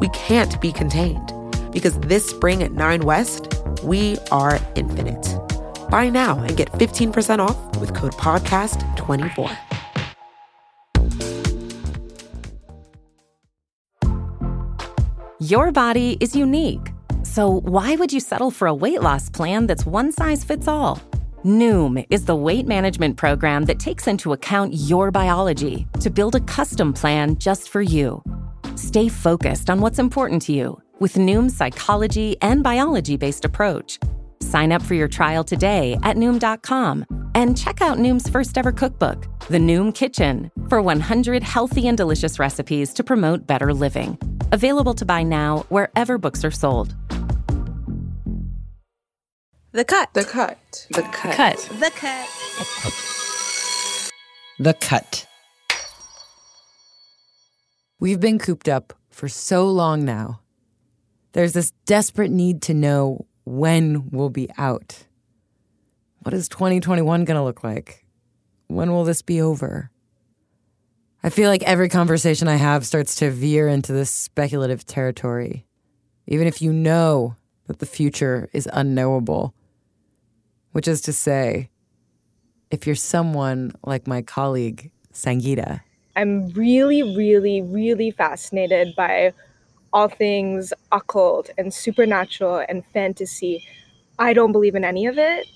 We can't be contained because this spring at Nine West, we are infinite. Buy now and get 15% off with code PODCAST24. Your body is unique. So, why would you settle for a weight loss plan that's one size fits all? Noom is the weight management program that takes into account your biology to build a custom plan just for you. Stay focused on what's important to you with Noom's psychology and biology based approach. Sign up for your trial today at Noom.com and check out Noom's first ever cookbook, The Noom Kitchen, for 100 healthy and delicious recipes to promote better living. Available to buy now wherever books are sold. The cut. The cut. The cut. Cut. The cut. The cut. We've been cooped up for so long now. There's this desperate need to know when we'll be out. What is 2021 going to look like? When will this be over? I feel like every conversation I have starts to veer into this speculative territory, even if you know that the future is unknowable. Which is to say, if you're someone like my colleague, Sangeeta. I'm really, really, really fascinated by all things occult and supernatural and fantasy. I don't believe in any of it,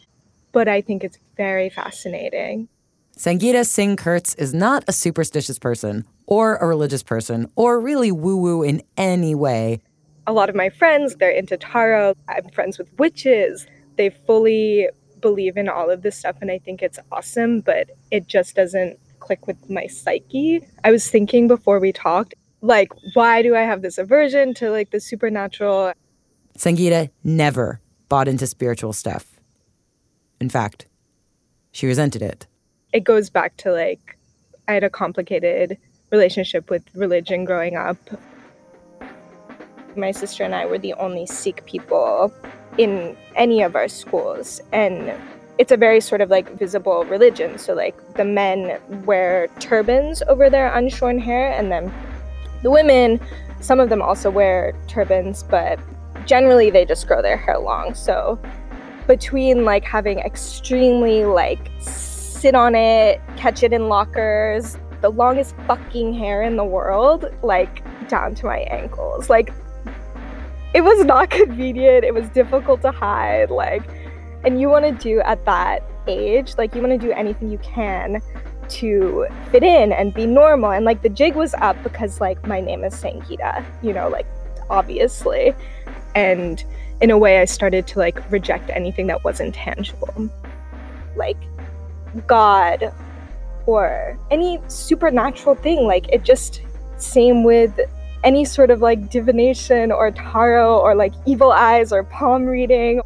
but I think it's very fascinating. Sangeeta Singh Kurtz is not a superstitious person or a religious person or really woo woo in any way. A lot of my friends, they're into tarot. I'm friends with witches. They fully believe in all of this stuff, and I think it's awesome, but it just doesn't click with my psyche. I was thinking before we talked, like, why do I have this aversion to like the supernatural? Sangeeta never bought into spiritual stuff. In fact, she resented it. It goes back to like, I had a complicated relationship with religion growing up. My sister and I were the only Sikh people in any of our schools. And it's a very sort of like visible religion. So, like, the men wear turbans over their unshorn hair, and then the women, some of them also wear turbans, but generally they just grow their hair long. So, between like having extremely like sit on it, catch it in lockers, the longest fucking hair in the world, like down to my ankles. Like it was not convenient. It was difficult to hide. Like, and you want to do at that age, like, you want to do anything you can to fit in and be normal. And like, the jig was up because, like, my name is Sangeeta, you know, like, obviously. And in a way, I started to like reject anything that wasn't tangible, like God or any supernatural thing. Like, it just, same with any sort of like divination or tarot or like evil eyes or palm reading.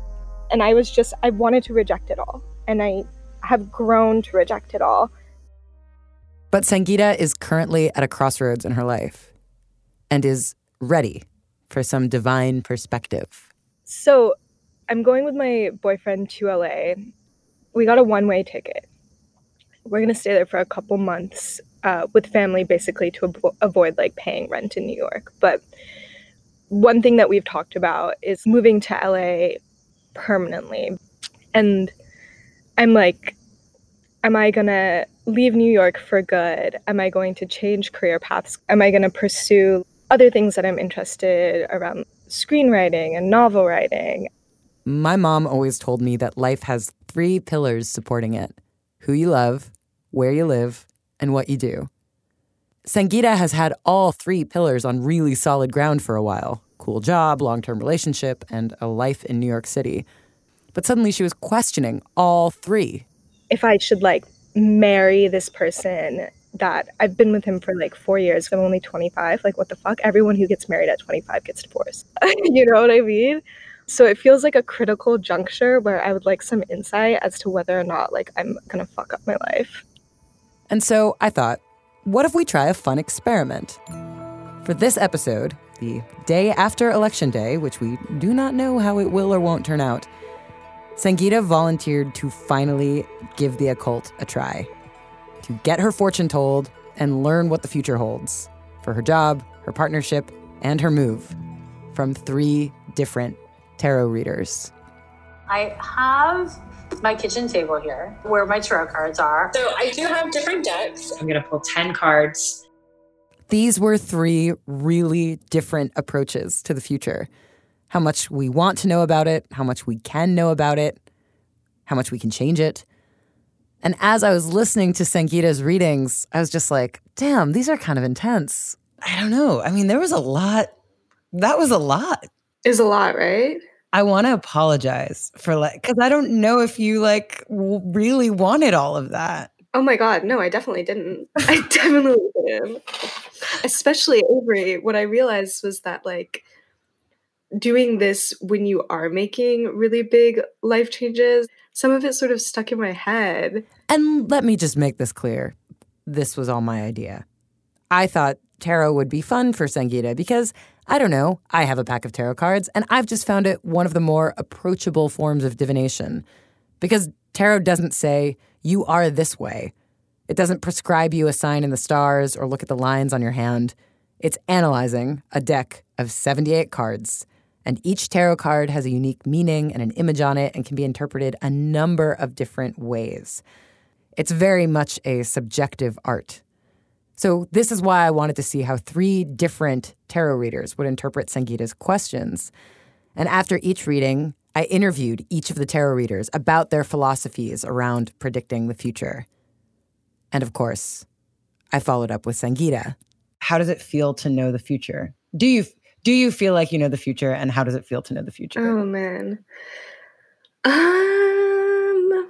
And I was just, I wanted to reject it all. And I have grown to reject it all. But Sangeeta is currently at a crossroads in her life and is ready for some divine perspective. So I'm going with my boyfriend to LA. We got a one way ticket. We're going to stay there for a couple months uh, with family basically to avo- avoid like paying rent in New York. But one thing that we've talked about is moving to LA permanently. And I'm like, am I going to leave New York for good? Am I going to change career paths? Am I going to pursue other things that I'm interested around screenwriting and novel writing? My mom always told me that life has three pillars supporting it who you love, where you live, and what you do. Sangeeta has had all three pillars on really solid ground for a while cool job, long term relationship, and a life in New York City. But suddenly she was questioning all three. If I should like marry this person that I've been with him for like four years. I'm only 25. Like, what the fuck? Everyone who gets married at 25 gets divorced. you know what I mean? So it feels like a critical juncture where I would like some insight as to whether or not like I'm gonna fuck up my life. And so I thought, what if we try a fun experiment? For this episode, the day after Election Day, which we do not know how it will or won't turn out, Sangeeta volunteered to finally give the occult a try, to get her fortune told and learn what the future holds for her job, her partnership, and her move from three different tarot readers. I have my kitchen table here where my tarot cards are. So I do have different decks. I'm going to pull 10 cards. These were three really different approaches to the future how much we want to know about it, how much we can know about it, how much we can change it. And as I was listening to Sangeeta's readings, I was just like, damn, these are kind of intense. I don't know. I mean, there was a lot. That was a lot. Is a lot, right? I want to apologize for like, because I don't know if you like w- really wanted all of that. Oh my god, no, I definitely didn't. I definitely didn't. Especially Avery, what I realized was that like doing this when you are making really big life changes, some of it sort of stuck in my head. And let me just make this clear this was all my idea. I thought tarot would be fun for Sangeeta because I don't know, I have a pack of tarot cards and I've just found it one of the more approachable forms of divination. Because tarot doesn't say, you are this way. It doesn't prescribe you a sign in the stars or look at the lines on your hand. It's analyzing a deck of 78 cards. And each tarot card has a unique meaning and an image on it and can be interpreted a number of different ways. It's very much a subjective art. So, this is why I wanted to see how three different tarot readers would interpret Sangeeta's questions. And after each reading, I interviewed each of the tarot readers about their philosophies around predicting the future. And of course, I followed up with Sangeeta. How does it feel to know the future? Do you do you feel like you know the future and how does it feel to know the future? Oh man. Um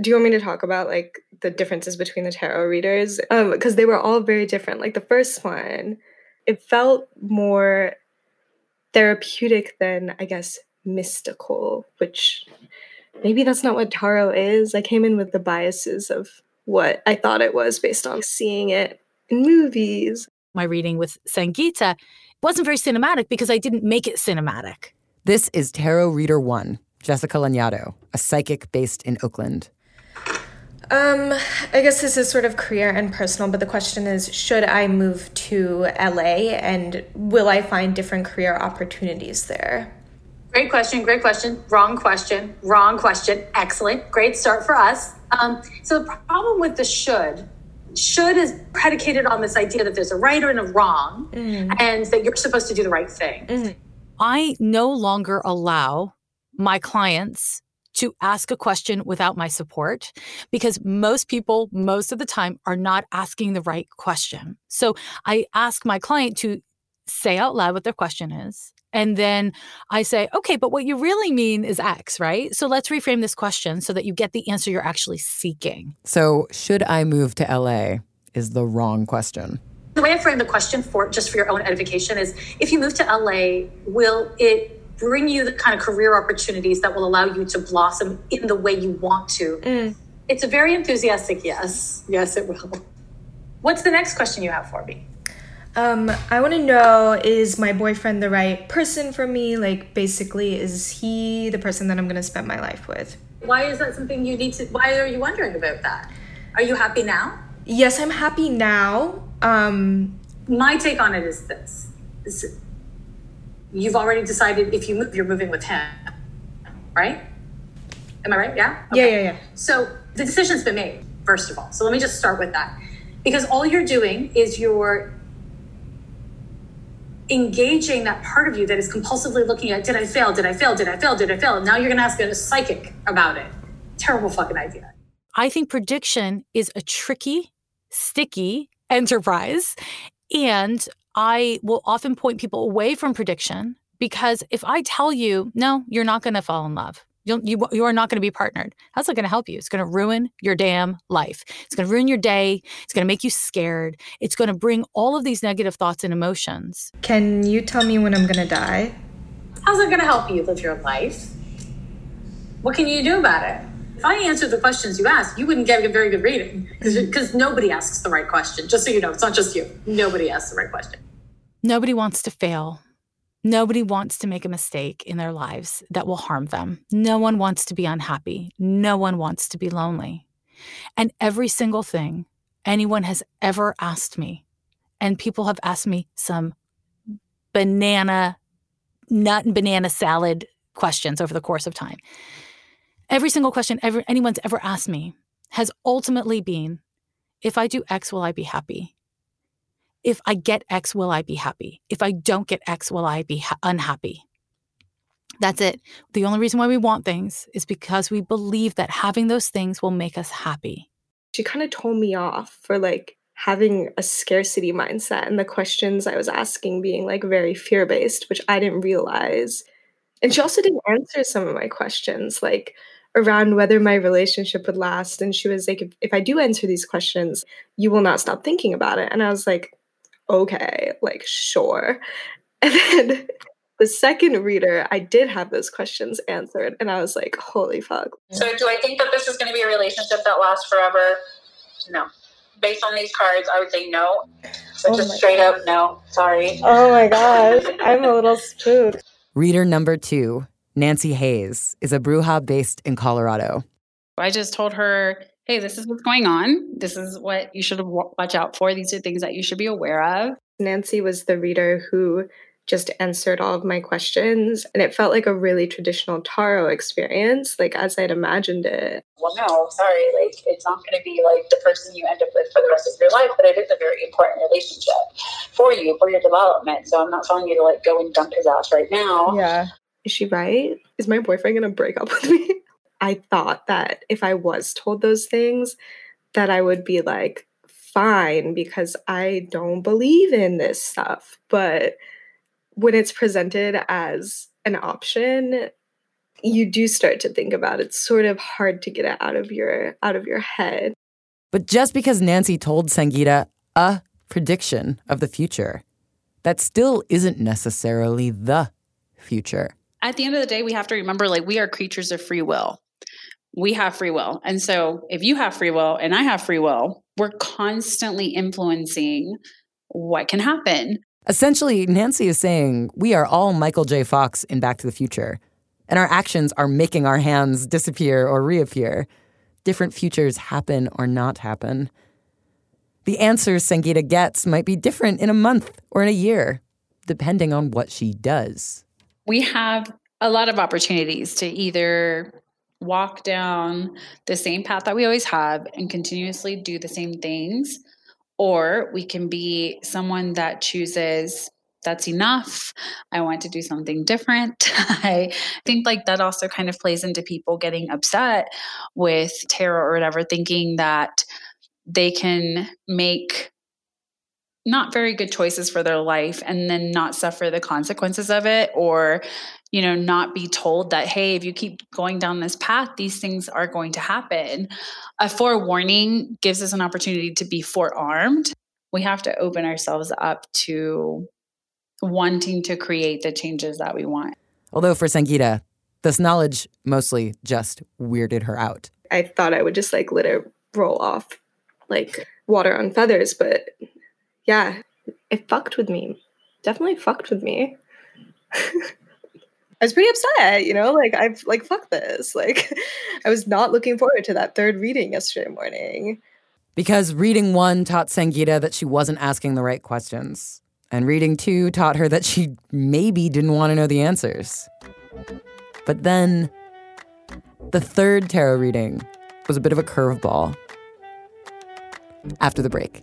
do you want me to talk about like the differences between the tarot readers um because they were all very different like the first one it felt more therapeutic than i guess mystical which maybe that's not what tarot is i came in with the biases of what i thought it was based on seeing it in movies my reading with sangeeta wasn't very cinematic because i didn't make it cinematic This is Tarot Reader 1, Jessica Lanyadoo, a psychic based in Oakland. Um, I guess this is sort of career and personal, but the question is should I move to LA and will I find different career opportunities there? Great question, great question. Wrong question, wrong question. Excellent, great start for us. Um, so the problem with the should, should is predicated on this idea that there's a right and a wrong, and that you're supposed to do the right thing. I no longer allow my clients to ask a question without my support because most people, most of the time, are not asking the right question. So I ask my client to say out loud what their question is. And then I say, okay, but what you really mean is X, right? So let's reframe this question so that you get the answer you're actually seeking. So, should I move to LA is the wrong question. The way I frame the question for just for your own edification is if you move to LA, will it bring you the kind of career opportunities that will allow you to blossom in the way you want to? Mm. It's a very enthusiastic yes. Yes, it will. What's the next question you have for me? Um, I want to know is my boyfriend the right person for me? Like, basically, is he the person that I'm going to spend my life with? Why is that something you need to? Why are you wondering about that? Are you happy now? Yes, I'm happy now. Um, My take on it is this: is you've already decided if you move, you're moving with him, right? Am I right? Yeah. yeah, yeah, yeah. So the decision's been made, first of all. So let me just start with that. Because all you're doing is you're engaging that part of you that is compulsively looking at did I fail? Did I fail? Did I fail? Did I fail? Now you're going to ask a psychic about it. Terrible fucking idea. I think prediction is a tricky, sticky enterprise. And I will often point people away from prediction because if I tell you, no, you're not going to fall in love, You'll, you you are not going to be partnered. How's that going to help you? It's going to ruin your damn life. It's going to ruin your day. It's going to make you scared. It's going to bring all of these negative thoughts and emotions. Can you tell me when I'm going to die? How's that going to help you live your life? What can you do about it? If I answered the questions you asked, you wouldn't get a very good reading because nobody asks the right question. Just so you know, it's not just you. Nobody asks the right question. Nobody wants to fail. Nobody wants to make a mistake in their lives that will harm them. No one wants to be unhappy. No one wants to be lonely. And every single thing anyone has ever asked me, and people have asked me some banana, nut and banana salad questions over the course of time. Every single question ever, anyone's ever asked me has ultimately been if I do X, will I be happy? If I get X, will I be happy? If I don't get X, will I be ha- unhappy? That's it. The only reason why we want things is because we believe that having those things will make us happy. She kind of told me off for like having a scarcity mindset and the questions I was asking being like very fear based, which I didn't realize. And she also didn't answer some of my questions, like around whether my relationship would last. And she was like, if, if I do answer these questions, you will not stop thinking about it. And I was like, okay, like, sure. And then the second reader, I did have those questions answered, and I was like, holy fuck. So, do I think that this is going to be a relationship that lasts forever? No. Based on these cards, I would say no. So, oh just straight God. up, no. Sorry. Oh my gosh. I'm a little spooked. Reader number two, Nancy Hayes, is a Bruja based in Colorado. I just told her hey, this is what's going on. This is what you should watch out for. These are things that you should be aware of. Nancy was the reader who just answered all of my questions and it felt like a really traditional tarot experience like as i'd imagined it well no sorry like it's not going to be like the person you end up with for the rest of your life but it is a very important relationship for you for your development so i'm not telling you to like go and dump his ass right now yeah is she right is my boyfriend going to break up with me I thought that if I was told those things, that I would be like, fine, because I don't believe in this stuff. But when it's presented as an option, you do start to think about it. It's sort of hard to get it out of your out of your head. But just because Nancy told Sangeeta a prediction of the future, that still isn't necessarily the future. At the end of the day, we have to remember like we are creatures of free will we have free will. And so if you have free will and I have free will, we're constantly influencing what can happen. Essentially, Nancy is saying we are all Michael J. Fox in Back to the Future, and our actions are making our hands disappear or reappear. Different futures happen or not happen. The answers Sangeeta gets might be different in a month or in a year, depending on what she does. We have a lot of opportunities to either walk down the same path that we always have and continuously do the same things. Or we can be someone that chooses that's enough. I want to do something different. I think like that also kind of plays into people getting upset with tarot or whatever, thinking that they can make not very good choices for their life and then not suffer the consequences of it or you know, not be told that, hey, if you keep going down this path, these things are going to happen. A forewarning gives us an opportunity to be forearmed. We have to open ourselves up to wanting to create the changes that we want. Although for Sangeeta, this knowledge mostly just weirded her out. I thought I would just like let it roll off like water on feathers, but yeah, it fucked with me. Definitely fucked with me. I was pretty upset, you know, like I've like fuck this. Like I was not looking forward to that third reading yesterday morning. Because reading one taught Sangeeta that she wasn't asking the right questions. And reading two taught her that she maybe didn't want to know the answers. But then the third tarot reading was a bit of a curveball. After the break.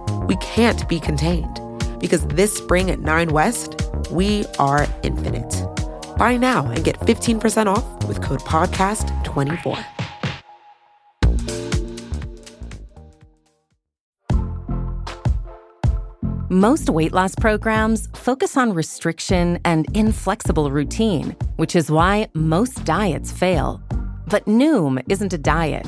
We can't be contained because this spring at 9 West, we are infinite. Buy now and get 15% off with code PODCAST24. Most weight loss programs focus on restriction and inflexible routine, which is why most diets fail. But Noom isn't a diet.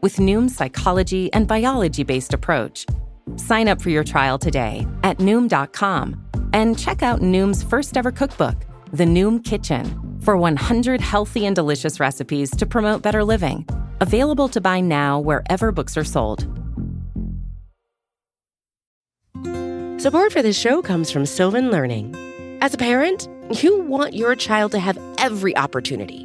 with Noom's psychology and biology based approach. Sign up for your trial today at Noom.com and check out Noom's first ever cookbook, The Noom Kitchen, for 100 healthy and delicious recipes to promote better living. Available to buy now wherever books are sold. Support for this show comes from Sylvan Learning. As a parent, you want your child to have every opportunity,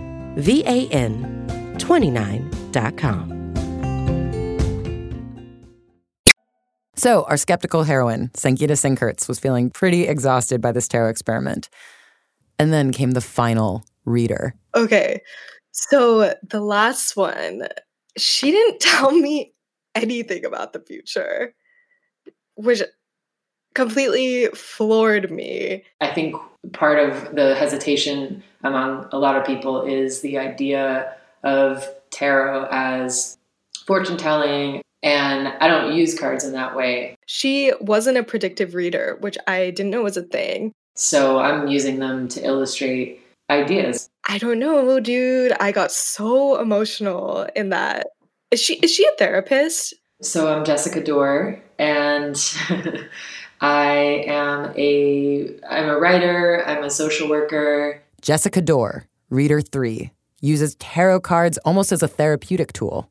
V A N 29.com. So, our skeptical heroine, Sangeeta Singh was feeling pretty exhausted by this tarot experiment. And then came the final reader. Okay. So the last one, she didn't tell me anything about the future, which completely floored me. I think part of the hesitation among a lot of people is the idea of tarot as fortune telling. And I don't use cards in that way. She wasn't a predictive reader, which I didn't know was a thing. So I'm using them to illustrate ideas. I don't know, dude. I got so emotional in that. Is she is she a therapist? So I'm Jessica Dore and I am a I'm a writer, I'm a social worker. Jessica Dore, reader 3, uses tarot cards almost as a therapeutic tool,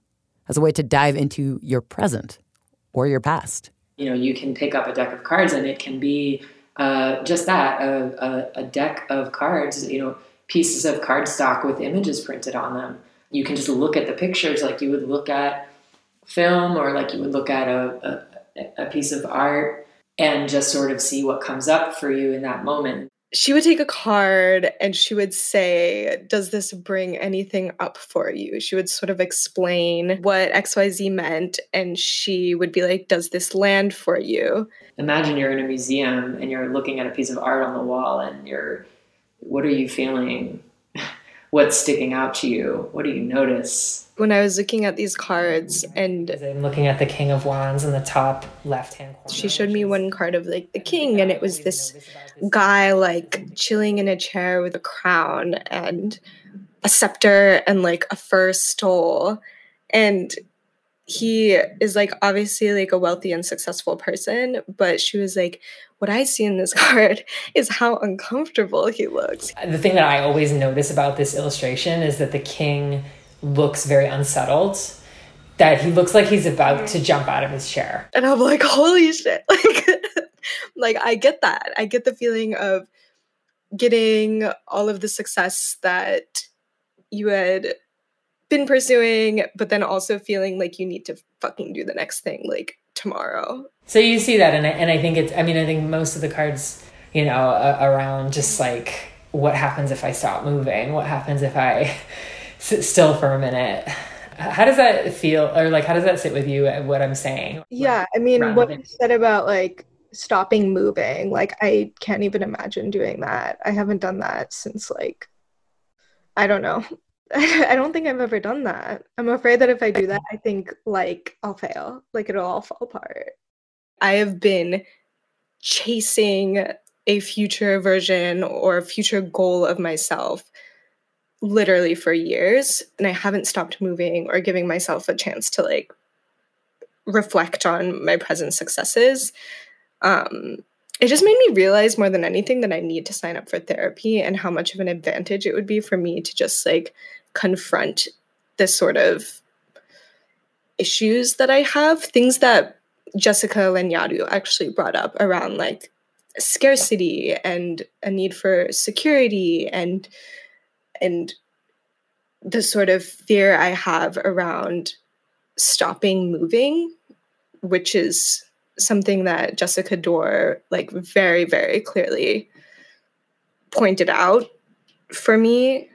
as a way to dive into your present or your past. You know, you can pick up a deck of cards and it can be uh, just that a, a, a deck of cards, you know, pieces of cardstock with images printed on them. You can just look at the pictures like you would look at film or like you would look at a, a, a piece of art and just sort of see what comes up for you in that moment. She would take a card and she would say, Does this bring anything up for you? She would sort of explain what XYZ meant. And she would be like, Does this land for you? Imagine you're in a museum and you're looking at a piece of art on the wall and you're, what are you feeling? What's sticking out to you? What do you notice? When I was looking at these cards and I'm looking at the King of Wands in the top left hand corner. She showed me one card of like the king, and it was this guy like chilling in a chair with a crown and a scepter and like a fur stole. And he is like obviously like a wealthy and successful person, but she was like, What I see in this card is how uncomfortable he looks. The thing that I always notice about this illustration is that the king looks very unsettled. That he looks like he's about mm. to jump out of his chair. And I'm like, holy shit. Like like I get that. I get the feeling of getting all of the success that you had been pursuing, but then also feeling like you need to fucking do the next thing like tomorrow. So you see that, and I, and I think it's. I mean, I think most of the cards, you know, uh, around just like what happens if I stop moving, what happens if I sit still for a minute. How does that feel, or like how does that sit with you? What I'm saying? Yeah, I mean, what you said about like stopping moving, like I can't even imagine doing that. I haven't done that since like I don't know. I don't think I've ever done that. I'm afraid that if I do that, I think like I'll fail. Like it'll all fall apart. I have been chasing a future version or a future goal of myself literally for years and I haven't stopped moving or giving myself a chance to like reflect on my present successes. Um it just made me realize more than anything that I need to sign up for therapy and how much of an advantage it would be for me to just like confront this sort of issues that I have, things that Jessica Lanyadoo actually brought up around like scarcity and a need for security and and the sort of fear I have around stopping moving, which is something that Jessica Dore like very very clearly pointed out for me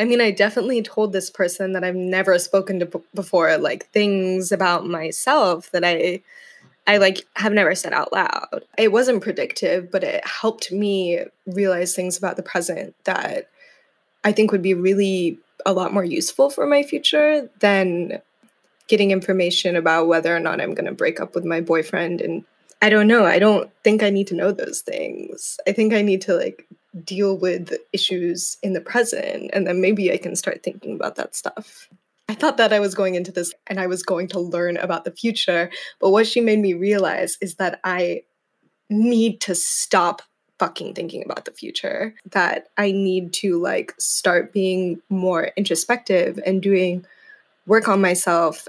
I mean, I definitely told this person that I've never spoken to b- before, like things about myself that I, I like have never said out loud. It wasn't predictive, but it helped me realize things about the present that I think would be really a lot more useful for my future than getting information about whether or not I'm going to break up with my boyfriend. And I don't know. I don't think I need to know those things. I think I need to like deal with issues in the present and then maybe I can start thinking about that stuff. I thought that I was going into this and I was going to learn about the future, but what she made me realize is that I need to stop fucking thinking about the future, that I need to like start being more introspective and doing work on myself.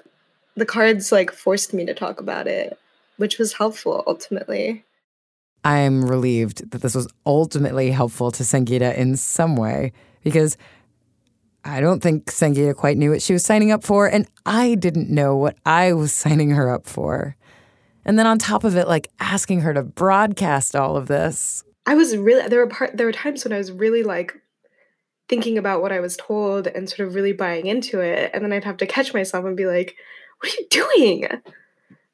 The cards like forced me to talk about it, which was helpful ultimately. I'm relieved that this was ultimately helpful to Sangeeta in some way because I don't think Sangeeta quite knew what she was signing up for, and I didn't know what I was signing her up for. And then on top of it, like asking her to broadcast all of this. I was really there were part there were times when I was really like thinking about what I was told and sort of really buying into it, and then I'd have to catch myself and be like, "What are you doing?"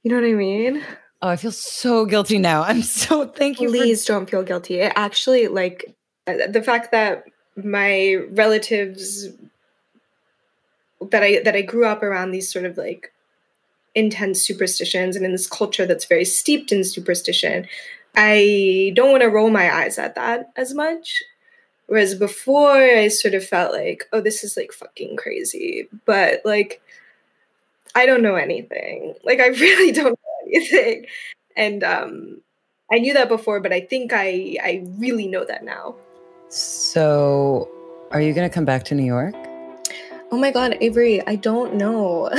You know what I mean? Oh, I feel so guilty now. I'm so thank you. Please for- don't feel guilty. It actually, like uh, the fact that my relatives that I that I grew up around these sort of like intense superstitions and in this culture that's very steeped in superstition, I don't want to roll my eyes at that as much. Whereas before, I sort of felt like, oh, this is like fucking crazy. But like, I don't know anything. Like, I really don't know anything. And um, I knew that before, but I think I I really know that now. So, are you going to come back to New York? Oh my God, Avery, I don't know.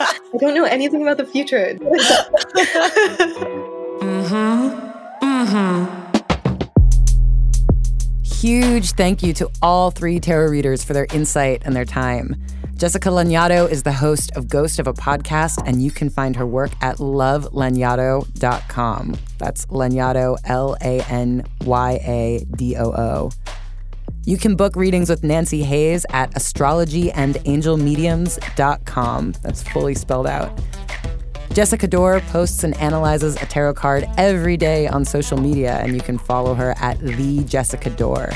I don't know anything about the future. mm-hmm. Mm-hmm. Huge thank you to all three tarot readers for their insight and their time. Jessica Lanyadoo is the host of Ghost of a Podcast, and you can find her work at lovelanyadoo.com. That's Lanyadoo, L A N Y A D O O. You can book readings with Nancy Hayes at astrologyandangelmediums.com. That's fully spelled out. Jessica Dore posts and analyzes a tarot card every day on social media, and you can follow her at the Jessica Dore.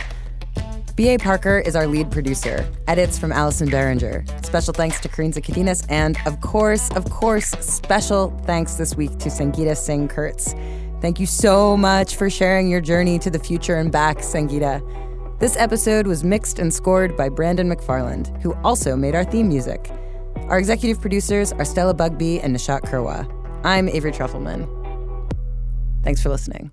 B.A. Parker is our lead producer. Edits from Allison Behringer. Special thanks to Karine Zakadinas. And of course, of course, special thanks this week to Sangeeta Singh Kurtz. Thank you so much for sharing your journey to the future and back, Sangeeta. This episode was mixed and scored by Brandon McFarland, who also made our theme music. Our executive producers are Stella Bugbee and Nishat Kurwa. I'm Avery Trufelman. Thanks for listening.